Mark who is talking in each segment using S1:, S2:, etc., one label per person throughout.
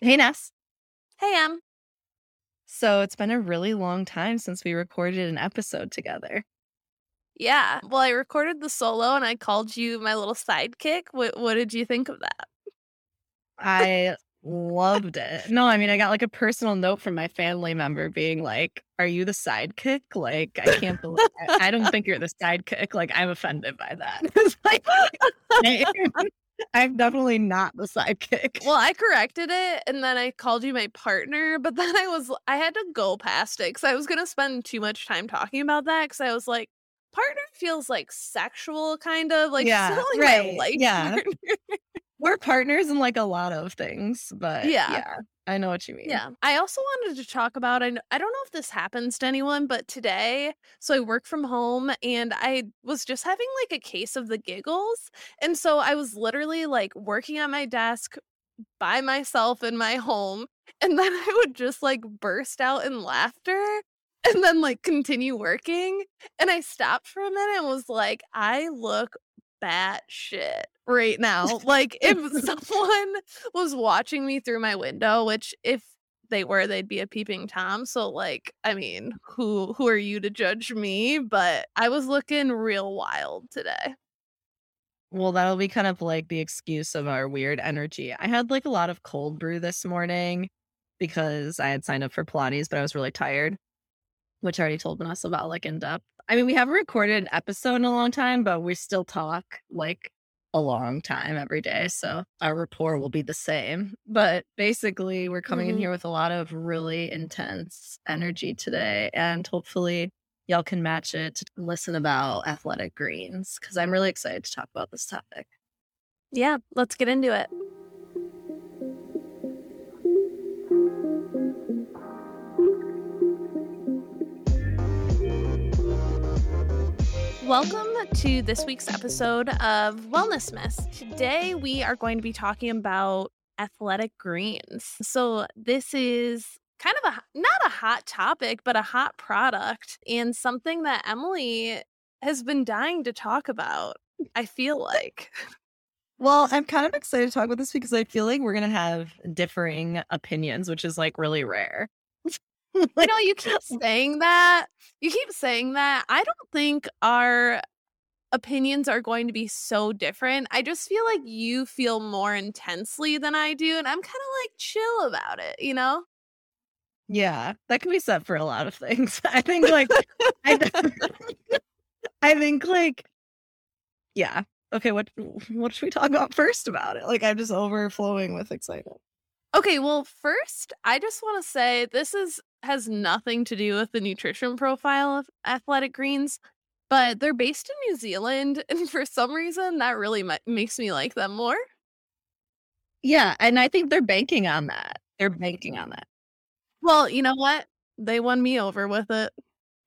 S1: Hey, Ness.
S2: Hey, Em.
S1: So it's been a really long time since we recorded an episode together.
S2: Yeah. Well, I recorded the solo and I called you my little sidekick. What what did you think of that?
S1: I loved it. No, I mean, I got like a personal note from my family member being like, Are you the sidekick? Like, I can't believe I, I don't think you're the sidekick. Like, I'm offended by that. It's like, I'm definitely not the sidekick.
S2: Well, I corrected it and then I called you my partner, but then I was I had to go past it because I was gonna spend too much time talking about that because I was like, partner feels like sexual, kind of like
S1: Yeah, right, yeah. We're partners in like a lot of things, but
S2: Yeah.
S1: yeah, I know what you mean.
S2: Yeah. I also wanted to talk about I, I don't know if this happens to anyone, but today, so I work from home and I was just having like a case of the giggles. And so I was literally like working at my desk by myself in my home. And then I would just like burst out in laughter and then like continue working. And I stopped for a minute and was like, I look bat shit right now. Like if someone was watching me through my window, which if they were, they'd be a peeping tom. So like, I mean, who who are you to judge me? But I was looking real wild today.
S1: Well, that'll be kind of like the excuse of our weird energy. I had like a lot of cold brew this morning because I had signed up for Pilates, but I was really tired, which I already told Vanessa about like in depth. I mean, we haven't recorded an episode in a long time, but we still talk like a long time every day. So our rapport will be the same. But basically, we're coming in
S2: Mhm.
S1: here with a lot of really intense energy today. And hopefully, y'all can match it to listen about athletic greens because I'm really excited to talk about this topic.
S2: Yeah, let's get into it. Welcome to this week's episode of Wellness Miss. Today we are going to be talking about athletic greens. So this is kind of a not a hot topic, but a hot product and something that Emily has been dying to talk about. I feel like.
S1: Well, I'm kind of excited to talk about this because I feel like we're going to have differing opinions, which is like really rare.
S2: You know, you keep saying that. You keep saying that. I don't think our opinions are going to be so different. I just feel like you feel more intensely than I do, and I'm kind of like chill about it, you know?
S1: Yeah, that can be said for a lot of things. I think like I, I think like yeah. Okay, what what should we talk about first about it? Like I'm just overflowing with excitement.
S2: Okay, well, first, I just want to say this is has nothing to do with the nutrition profile of athletic greens, but they're based in New Zealand, and for some reason that really ma- makes me like them more.
S1: Yeah, and I think they're banking on that. They're banking on that.
S2: Well, you know what? They won me over with it.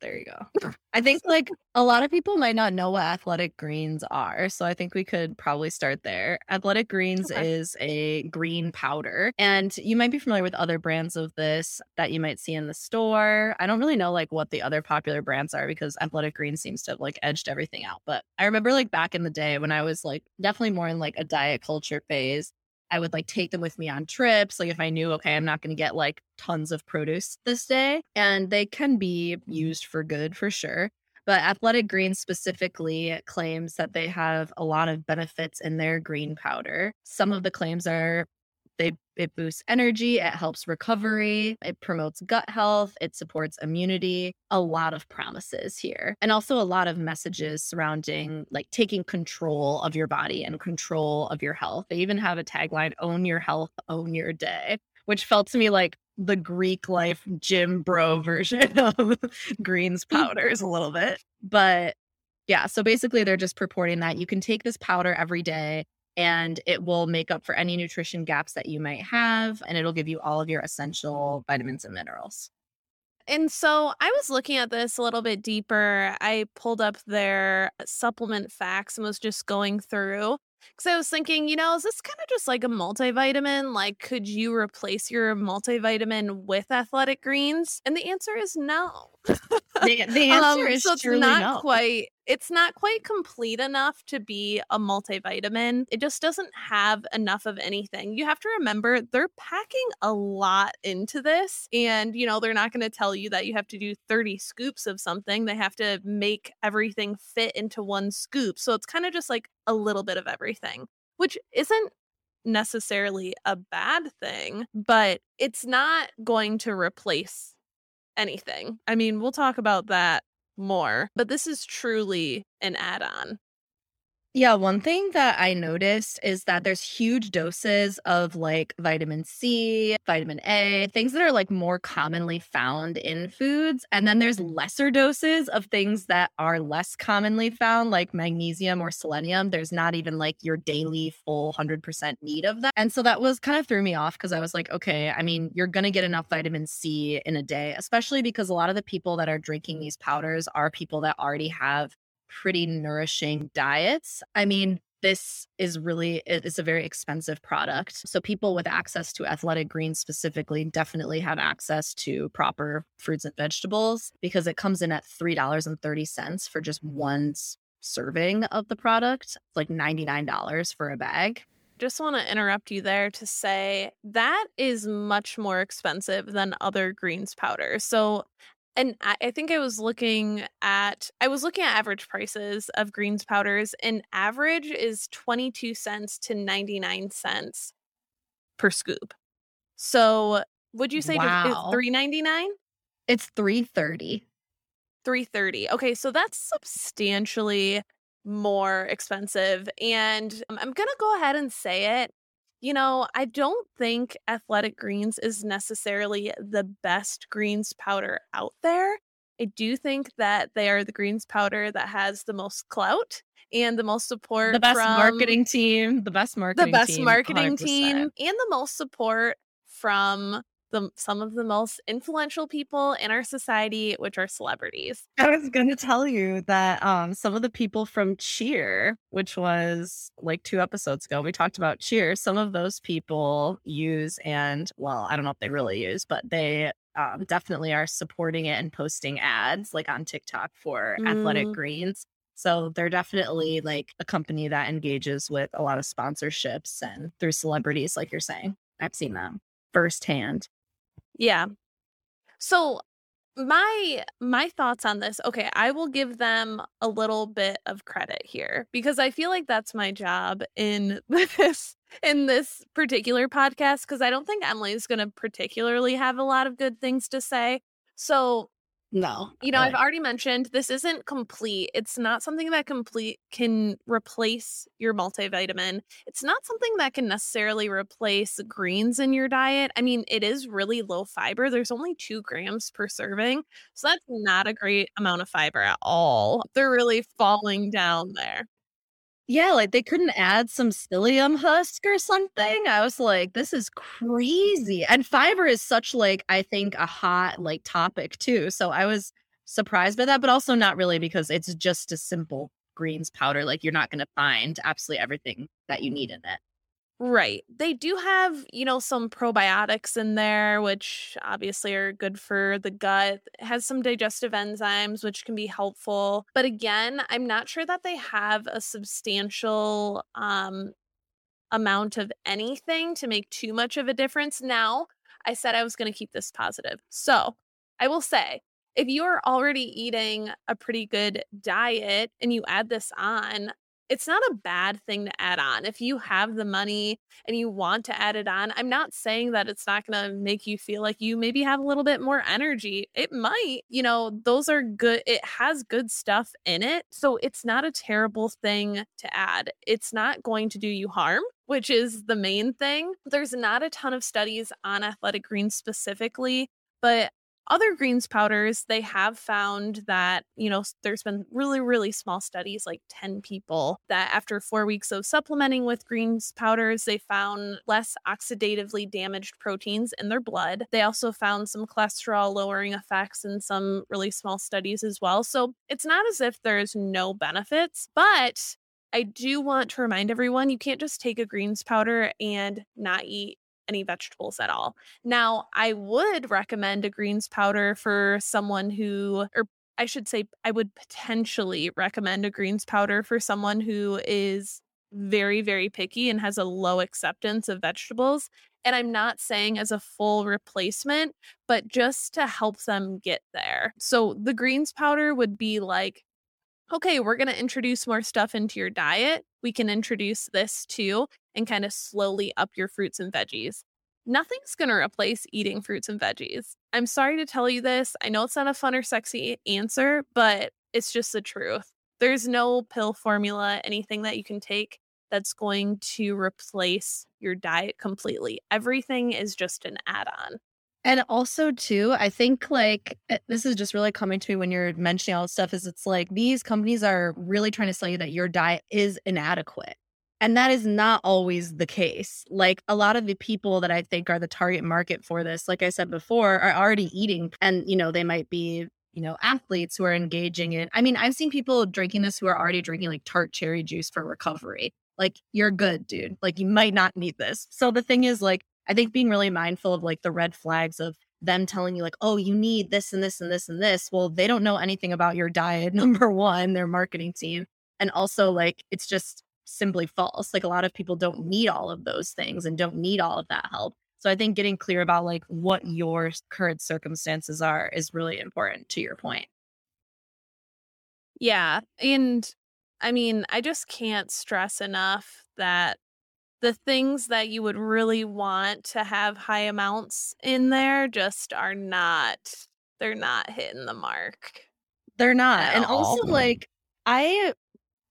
S1: There you go. I think like a lot of people might not know what athletic greens are. So I think we could probably start there. Athletic greens
S2: Okay.
S1: is a green powder. And you might be familiar with other brands of this that you might see in the store. I don't really know like what the other popular brands are because athletic greens seems to have like edged everything out. But I remember like back in the day when I was like definitely more in like a diet culture phase. I would like take them with me on trips. Like if I knew, okay, I'm not going to get like tons of produce this day. And they can be mm-hmm. used for good for sure. But Athletic Greens specifically claims that they have a lot of benefits in their green powder. Some of the claims are they it boosts energy, it helps recovery, it promotes gut health, it supports immunity. A lot of promises here. And also a lot of messages surrounding like taking control of your body and control of your health. They even have a tagline own your health, own your day, which felt to me like the Greek life gym bro version of greens powders a little bit. But yeah, so basically they're just purporting that you can take this powder every day and it will make up for any nutrition gaps that you might have and it'll give you all of your essential vitamins and minerals.
S2: And so I was looking at this a little bit deeper. I pulled up their supplement facts and was just going through because I was thinking, you know, is this kind of just like a multivitamin? Like, could you replace your multivitamin with athletic greens? And the answer is no.
S1: The, the answer
S2: Um,
S1: is
S2: so it's
S1: truly
S2: not
S1: no.
S2: quite it's not quite complete enough to be a multivitamin. It just doesn't have enough of anything. You have to remember they're packing a lot into this. And, you know, they're not going to tell you that you have to do 30 scoops of something. They have to make everything fit into one scoop. So it's kind of just like a little bit of everything, which isn't necessarily a bad thing, but it's not going to replace anything. I mean, we'll talk about that more, but this is truly an add on.
S1: Yeah, one thing that I noticed is that mm-hmm. there's huge doses of like vitamin C, vitamin A, things that are like more commonly found in foods. And then there's mm-hmm. lesser doses of things that are less commonly found, like magnesium or selenium. There's not even like your daily full 100% need of that. And so that was kind of threw me off because I was like, okay, I mean, you're going to get enough vitamin C in a day, especially because a lot of the people that are drinking these powders are people that already have pretty nourishing diets. I mean, this is really it's a very expensive product. So people with access to athletic greens specifically definitely have access to proper fruits and vegetables because it comes in at $3.30 for just one serving of the product. It's like $99 for a bag
S2: just want to interrupt you there to say that is much more expensive than other greens powder. So and I, I think I was looking at I was looking at average prices of greens powders, and average is 22 cents to 99 cents per scoop. So would you say wow. it's 3.99?
S1: It's 3.30.
S2: 330. Okay, so that's substantially more expensive. And um, I'm going to go ahead and say it. You know, I don't think Athletic Greens is necessarily the best greens powder out there. I do think that they are the greens powder that has the most clout and the most support.
S1: The best marketing team, the best marketing
S2: the best
S1: team,
S2: marketing 100%. team, and the most support from the some of the most influential people in our society, which are celebrities.
S1: I was going to tell you that um, some of the people from Cheer, which was like two episodes ago, we talked about Cheer. Some of those people use and well, I don't know if they really use, but they um, definitely are supporting it and posting ads like on TikTok for mm. Athletic Greens. So they're definitely like a company that engages with a lot of sponsorships and through celebrities, like you're saying. I've seen them firsthand.
S2: Yeah. So my my thoughts on this okay i will give them a little bit of credit here because i feel like that's my job in this in this particular podcast because i don't think emily's going to particularly have a lot of good things to say so
S1: no.
S2: You know, I've already mentioned this isn't complete. It's not something that complete can replace your multivitamin. It's not something that can necessarily replace greens in your diet. I mean, it is really low fiber. There's only two grams per serving. So that's not a great amount of fiber at all. They're really falling down there.
S1: Yeah, like they couldn't add some psyllium husk or something. I was like, this is crazy. And fiber is such like I think a hot like topic too. So I was surprised by that, but also not really because it's just a simple greens powder. Like you're not going to find absolutely everything that you need in it.
S2: Right. They do have, you know, some probiotics in there, which obviously are good for the gut. It has some digestive enzymes, which can be helpful. But again, I'm not sure that they have a substantial um, amount of anything to make too much of a difference. Now, I said I was going to keep this positive. So I will say, if you're already eating a pretty good diet and you add this on, it's not a bad thing to add on. If you have the money and you want to add it on, I'm not saying that it's not going to make you feel like you maybe have a little bit more energy. It might, you know, those are good. It has good stuff in it. So it's not a terrible thing to add. It's not going to do you harm which is the main thing. There's not a ton of studies on athletic greens specifically, but other greens powders, they have found that, you know, there's been really, really small studies, like 10 people, that after four weeks of supplementing with greens powders, they found less oxidatively damaged proteins in their blood. They also found some cholesterol lowering effects in some really small studies as well. So it's not as if there's no benefits, but I do want to remind everyone you can't just take a greens powder and not eat any vegetables at all. Now, I would recommend a greens powder for someone who, or I should say, I would potentially recommend a greens powder for someone who is very, very picky and has a low acceptance of vegetables. And I'm not saying as a full replacement, but just to help them get there. So the greens powder would be like, okay, we're going to introduce more stuff into your diet. We can introduce this too and kind of slowly up your fruits and veggies. Nothing's going to replace eating fruits and veggies. I'm sorry to tell you this. I know it's not a fun or sexy answer, but it's just the truth. There's no pill formula, anything that you can take that's going to replace your diet completely. Everything is just an add on.
S1: And also, too, I think like eh, this is just really coming to me when you're mentioning all this stuff is it's like these companies are really trying to sell you that your diet is inadequate. And that is not always the case. Like a lot of the people that I think are the target market for this, like I said before, are already eating and, you know, they might be, you know, athletes who are engaging in. I mean, I've seen people drinking this who are already drinking like tart cherry juice for recovery. Like you're good, dude. Like you might not need this. So the thing is like I think being really mindful of like the red flags of them telling you like, "Oh, you need this and this and this and this." Well, they don't know anything about your diet. Number 1, their marketing team. And also like it's just simply false. Like a lot of people don't need all of those things and don't need all of that help. So I think getting clear about like what your current circumstances are is really important to your point.
S2: Yeah. And I mean, I just can't stress enough that the things that you would really want to have high amounts in there just are not they're not hitting the mark.
S1: They're not. And all. also like I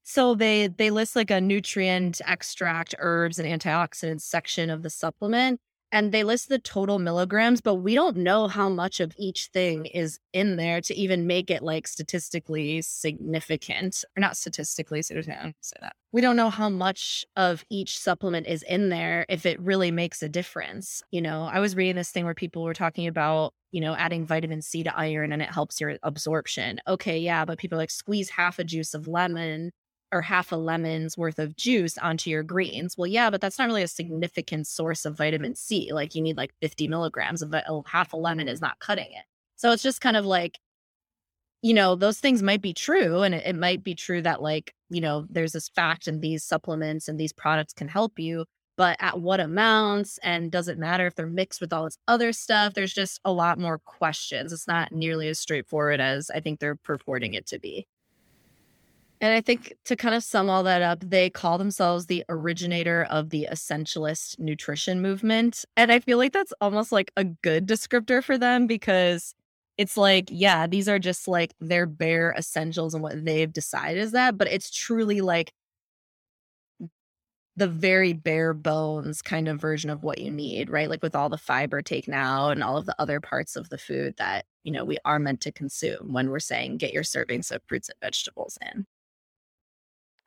S1: so they they list like a nutrient extract, herbs, and antioxidants section of the supplement, and they list the total milligrams, but we don't know how much of each thing is in there to even make it like statistically significant, or not statistically significant. Say that we don't know how much of each supplement is in there if it really makes a difference. You know, I was reading this thing where people were talking about you know, adding vitamin C to iron and it helps your absorption. Okay, yeah, but people like squeeze half a juice of lemon or half a lemon's worth of juice onto your greens. Well, yeah, but that's not really a significant source of vitamin C. Like you need like 50 milligrams of it. Oh, half a lemon is not cutting it. So it's just kind of like, you know, those things might be true. And it, it might be true that, like, you know, there's this fact and these supplements and these products can help you. But at what amounts? And does it matter if they're mixed with all this other stuff? There's just a lot more questions. It's not nearly as straightforward as I think they're purporting it to be. And I think to kind of sum all that up, they call themselves the originator of the essentialist nutrition movement. And I feel like that's almost like a good descriptor for them because it's like, yeah, these are just like their bare essentials and what they've decided is that, but it's truly like the very bare bones kind of version of what you need, right? Like with all the fiber taken out and all of the other parts of the food that, you know, we are meant to consume when we're saying get your servings of fruits and vegetables in.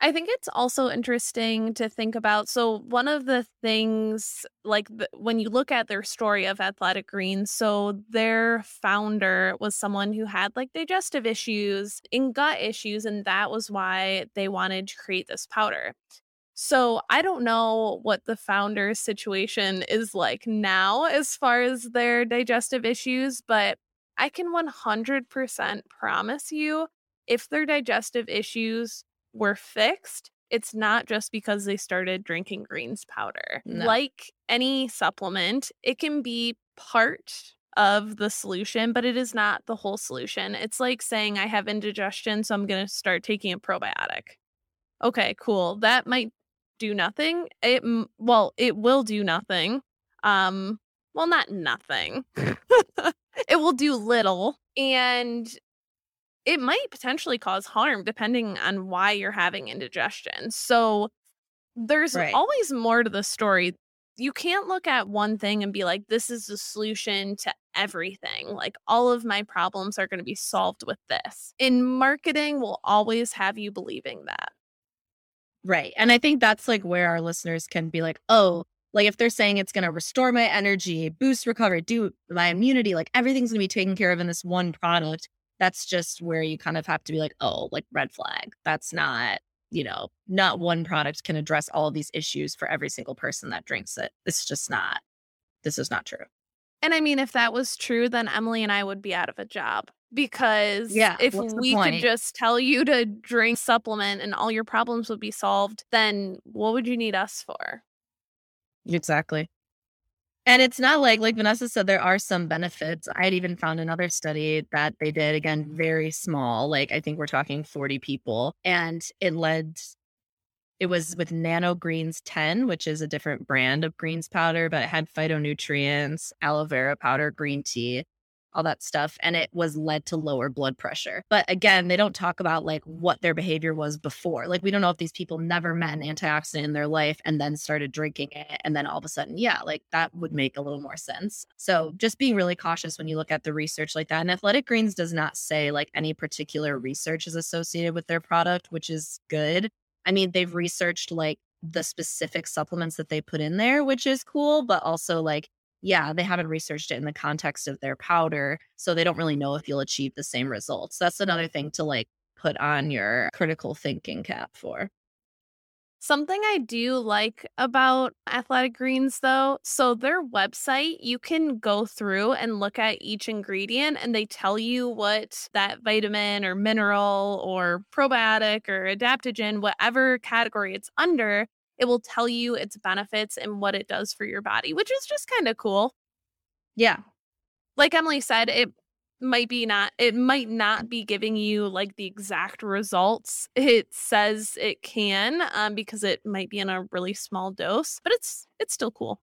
S2: I think it's also interesting to think about. So, one of the things, like the, when you look at their story of Athletic Greens, so their founder was someone who had like digestive issues and gut issues, and that was why they wanted to create this powder. So, I don't know what the founder's situation is like now as far as their digestive issues, but I can 100% promise you if their digestive issues were fixed, it's not just because they started drinking greens powder. No. Like any supplement, it can be part of the solution, but it is not the whole solution. It's like saying, I have indigestion, so I'm going to start taking a probiotic. Okay, cool. That might do nothing. It, well, it will do nothing. Um, well, not nothing. it will do little. And it might potentially cause harm depending on why you're having indigestion. So there's right. always more to the story. You can't look at one thing and be like, this is the solution to everything. Like, all of my problems are going to be solved with this. In marketing, will always have you believing that.
S1: Right. And I think that's like where our listeners can be like, oh, like if they're saying it's going to restore my energy, boost recovery, do my immunity, like everything's going to be taken care of in this one product that's just where you kind of have to be like, oh, like red flag. That's not, you know, not one product can address all of these issues for every single person that drinks it. It's just not, this is not true.
S2: And I mean, if that was true, then Emily and I would be out of a job because
S1: yeah,
S2: if we could just tell you to drink supplement and all your problems would be solved, then what would you need us for?
S1: Exactly. And it's not like, like Vanessa said, there are some benefits. I had even found another study that they did, again, very small. Like, I think we're talking 40 people. And it led, it was with Nano Greens 10, which is a different brand of greens powder, but it had phytonutrients, aloe vera powder, green tea, all that stuff. And it was led to lower blood pressure. But again, they don't talk about like what their behavior was before. Like, we don't know if these people never met an antioxidant in their life and then started drinking it. And then all of a sudden, yeah, like that would make a little more sense. So just being really cautious when you look at the research like that. And Athletic Greens does not say like any particular research is associated with their product, which is good. I mean, they've researched like the specific supplements that they put in there, which is cool, but also like yeah, they haven't researched it in the context of their powder. So they don't really know if you'll achieve the same results. That's another thing to like put on your critical thinking cap for.
S2: Something I do like about Athletic Greens, though, so their website, you can go through and look at each ingredient and they tell you what that vitamin or mineral or probiotic or adaptogen, whatever category it's under, it will tell you its benefits and what it does for your body, which is just kind of cool.
S1: Yeah.
S2: Like Emily said, it might be not it might not be giving you like the exact results it says it can um because it might be in a really small dose, but it's it's still cool.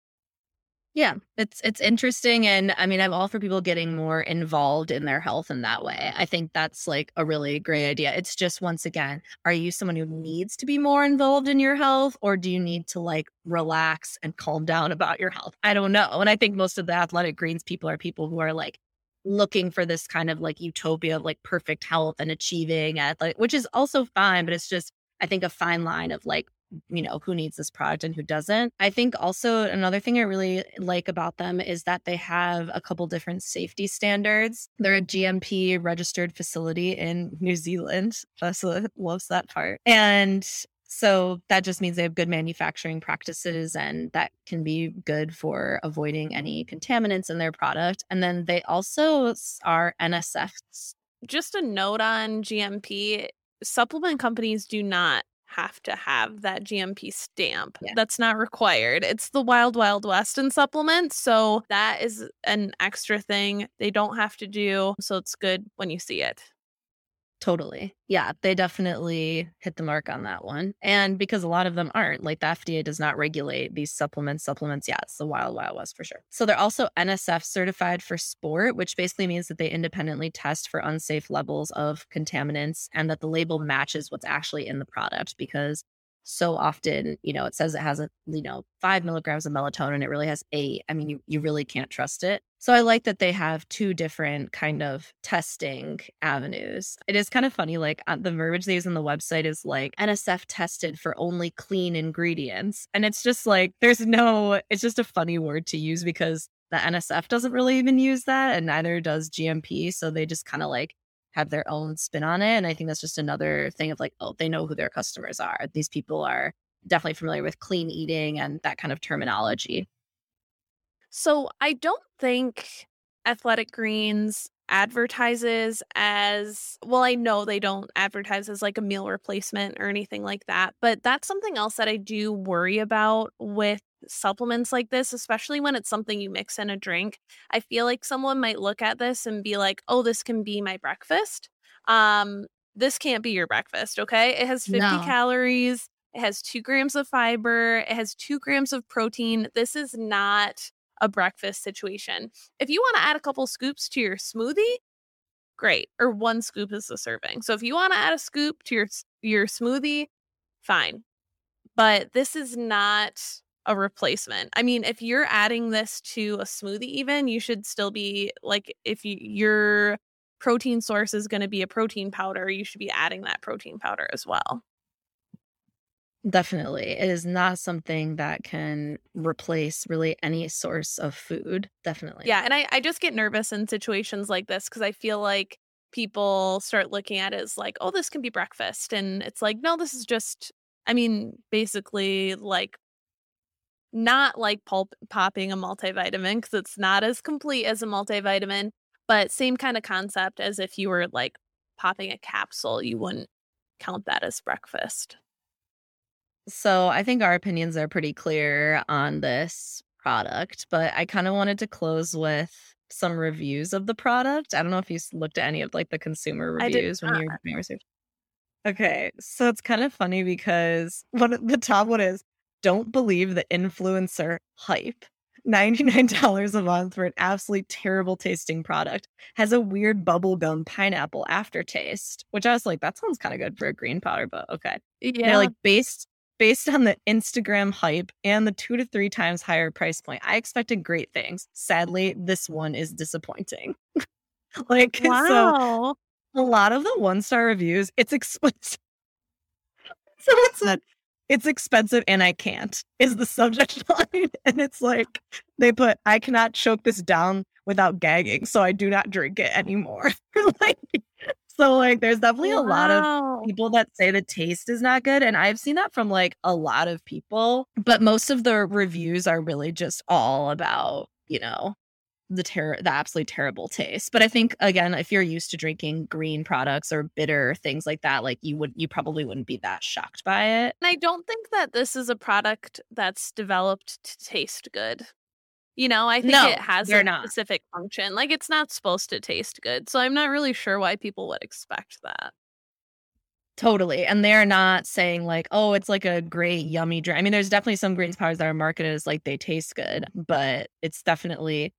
S1: Yeah, it's it's interesting and I mean I'm all for people getting more involved in their health in that way. I think that's like a really great idea. It's just once again, are you someone who needs to be more involved in your health or do you need to like relax and calm down about your health? I don't know. And I think most of the athletic greens people are people who are like looking for this kind of like utopia of like perfect health and achieving at like which is also fine, but it's just I think a fine line of like you know, who needs this product and who doesn't. I think also another thing I really like about them is that they have a couple different safety standards. They're a GMP registered facility in New Zealand. Ursula loves that part. And so that just means they have good manufacturing practices and that can be good for avoiding any contaminants in their product. And then they also are NSFs.
S2: Just a note on GMP supplement companies do not have to have that GMP stamp. Yeah. That's not required. It's the Wild Wild West in supplements. So that is an extra thing they don't have to do. So it's good when you see it.
S1: Totally. Yeah, they definitely hit the mark on that one. And because a lot of them aren't, like the FDA does not regulate these supplements. Supplements, yeah, it's the wild, wild west for sure. So they're also NSF certified for sport, which basically means that they independently test for unsafe levels of contaminants and that the label matches what's actually in the product because so often, you know, it says it has a, you know, five milligrams of melatonin. It really has eight. I mean, you, you really can't trust it. So I like that they have two different kind of testing avenues. It is kind of funny, like uh, the verbiage they use on the website is like NSF tested for only clean ingredients. And it's just like, there's no, it's just a funny word to use because the NSF doesn't really even use that and neither does GMP. So they just kind of like have their own spin on it. And I think that's just another thing of like, oh, they know who their customers are. These people are definitely familiar with clean eating and that kind of terminology.
S2: So I don't think Athletic Greens advertises as well i know they don't advertise as like a meal replacement or anything like that but that's something else that i do worry about with supplements like this, especially when it's something you mix in a drink, I feel like someone might look at this and be like, "Oh, this can be my breakfast." Um, this can't be your breakfast, okay? It has 50 no. calories, it has 2 grams of fiber, it has 2 grams of protein. This is not a breakfast situation. If you want to add a couple scoops to your smoothie, great. Or one scoop is the serving. So if you want to add a scoop to your your smoothie, fine. But this is not a replacement. I mean, if you're adding this to a smoothie, even you should still be like, if you, your protein source is going to be a protein powder, you should be adding that protein powder as well.
S1: Definitely. It is not something that can replace really any source of food. Definitely.
S2: Yeah. And I, I just get nervous in situations like this because I feel like people start looking at it as like, oh, this can be breakfast. And it's like, no, this is just, I mean, basically like not like pulp popping a multivitamin because it's not as complete as a multivitamin, but same kind of concept as if you were like popping a capsule, you wouldn't count that as breakfast.
S1: So I think our opinions are pretty clear on this product, but I kind of wanted to close with some reviews of the product. I don't know if you looked at any of like the consumer reviews when you were doing research. Okay, so it's kind of funny because one the top one is don't believe the influencer hype. $99 a month for an absolutely terrible tasting product. Has a weird bubblegum pineapple aftertaste, which I was like, that sounds kind of good for a green powder, but okay. Yeah. They're like based based on the Instagram hype and the two to three times higher price point. I expected great things. Sadly, this one is disappointing. like wow. so a lot of the one star reviews, it's expensive. so it said it's expensive and I can't is the subject line. And it's like they put, I cannot choke this down without gagging, so I do not drink it anymore. like so like there's definitely wow. a lot of people that say the taste is not good. And I've seen that from like a lot of people. But most of the reviews are really just all about, you know, the ter- the absolutely terrible taste. But I think again, if you're used to drinking green products or bitter things like that, like you would you probably wouldn't be that shocked by it.
S2: And I don't think that this is a product that's developed to taste good. You know, I think no, it has a not. specific function. Like it's not supposed to taste good. So I'm not really sure why people would expect that.
S1: Totally. And they're not saying like, oh, it's like a great, yummy drink. I mean, there's definitely some greens powders that are marketed as like they taste good, but it's definitely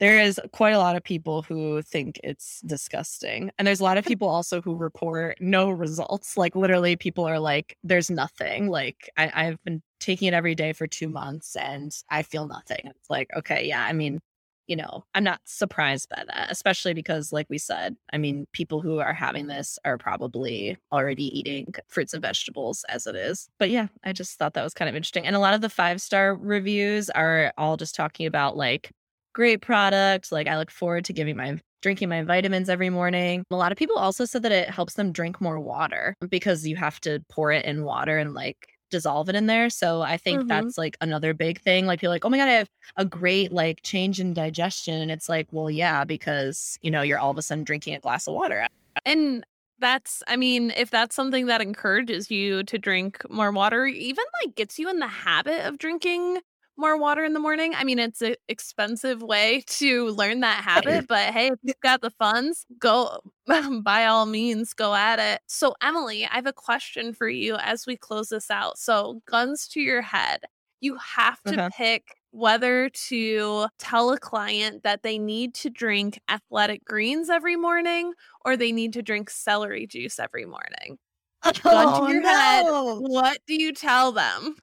S1: there is quite a lot of people who think it's disgusting. And there's a lot of people also who report no results. Like literally people are like, there's nothing. Like I, I've been taking it every day for two months and I feel nothing. It's like, okay, yeah, I mean, you know, I'm not surprised by that, especially because, like we said, I mean, people who are having this are probably already eating fruits and vegetables as it is. But yeah, I just thought that was kind of interesting. And a lot of the five star reviews are all just talking about like great product. Like I look forward to giving my drinking my vitamins every morning. A lot of people also said that it helps them drink more water because you have to pour it in water and like dissolve it in there. So I think mm-hmm. that's like another big thing. Like people like, oh my God, I have a great like change in digestion. And it's like, well, yeah, because you know, you're all of a sudden drinking a glass of water.
S2: And that's i mean if that's something that encourages you to drink more water even like gets you in the habit of drinking more water in the morning. I mean, it's an expensive way to learn that habit, but hey, if you've got the funds, go by all means, go at it. So, Emily, I have a question for you as we close this out. So, guns to your head, you have to okay. pick whether to tell a client that they need to drink athletic greens every morning or they need to drink celery juice every morning. Oh, Gun to oh, your no. head, what do you tell them?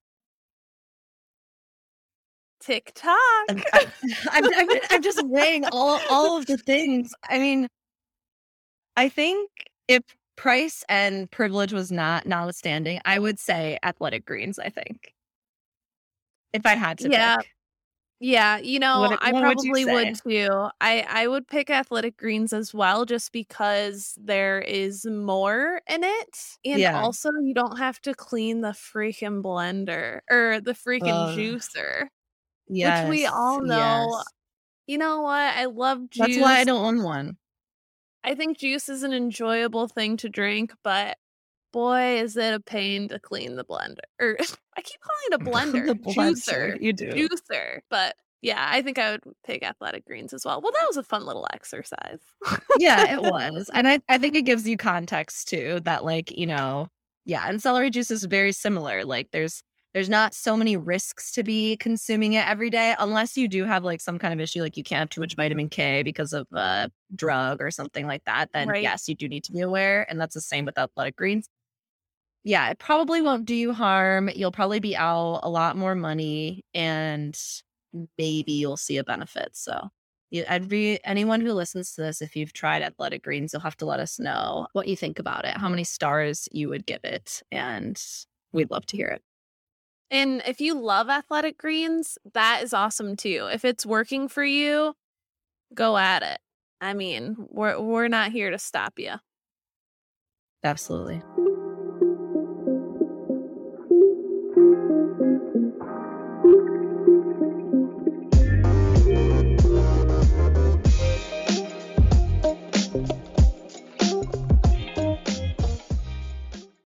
S2: TikTok. I'm,
S1: I'm, I'm, I'm just weighing all all of the things. I mean, I think if price and privilege was not notwithstanding, I would say athletic greens. I think if I had to,
S2: yeah. Pick. Yeah, you know, what, I probably would, would, too. I I would pick athletic greens as well just because there is more in it and yeah. also you don't have to clean the freaking blender or the freaking juicer. Yes, which we all know. Yes. You know what? I love juice.
S1: That's why I don't own one.
S2: I think juice is an enjoyable thing to drink, but boy, is it a pain to clean the blender. Or I keep calling it a blender. the blender. Juicer.
S1: You do.
S2: Juicer. But yeah, I think I would pick athletic greens as well. Well, that was a fun little exercise.
S1: yeah, it was. And I, I think it gives you context too that, like, you know, yeah, and celery juice is very similar. Like, there's there's not so many risks to be consuming it every day unless you do have like some kind of issue like you can't have too much vitamin k because of a drug or something like that then right. yes you do need to be aware and that's the same with athletic greens. Yeah it probably won't do you harm you'll probably be out a lot more money and maybe you'll see a benefit so. Every anyone who listens to this if you've tried athletic greens you'll have to let us know what you think about it how many stars you would give it and we'd love to hear it
S2: and if you love athletic greens, that is awesome too. If it's working for you, go at it. I mean, we're we're not here to stop you.
S1: Absolutely.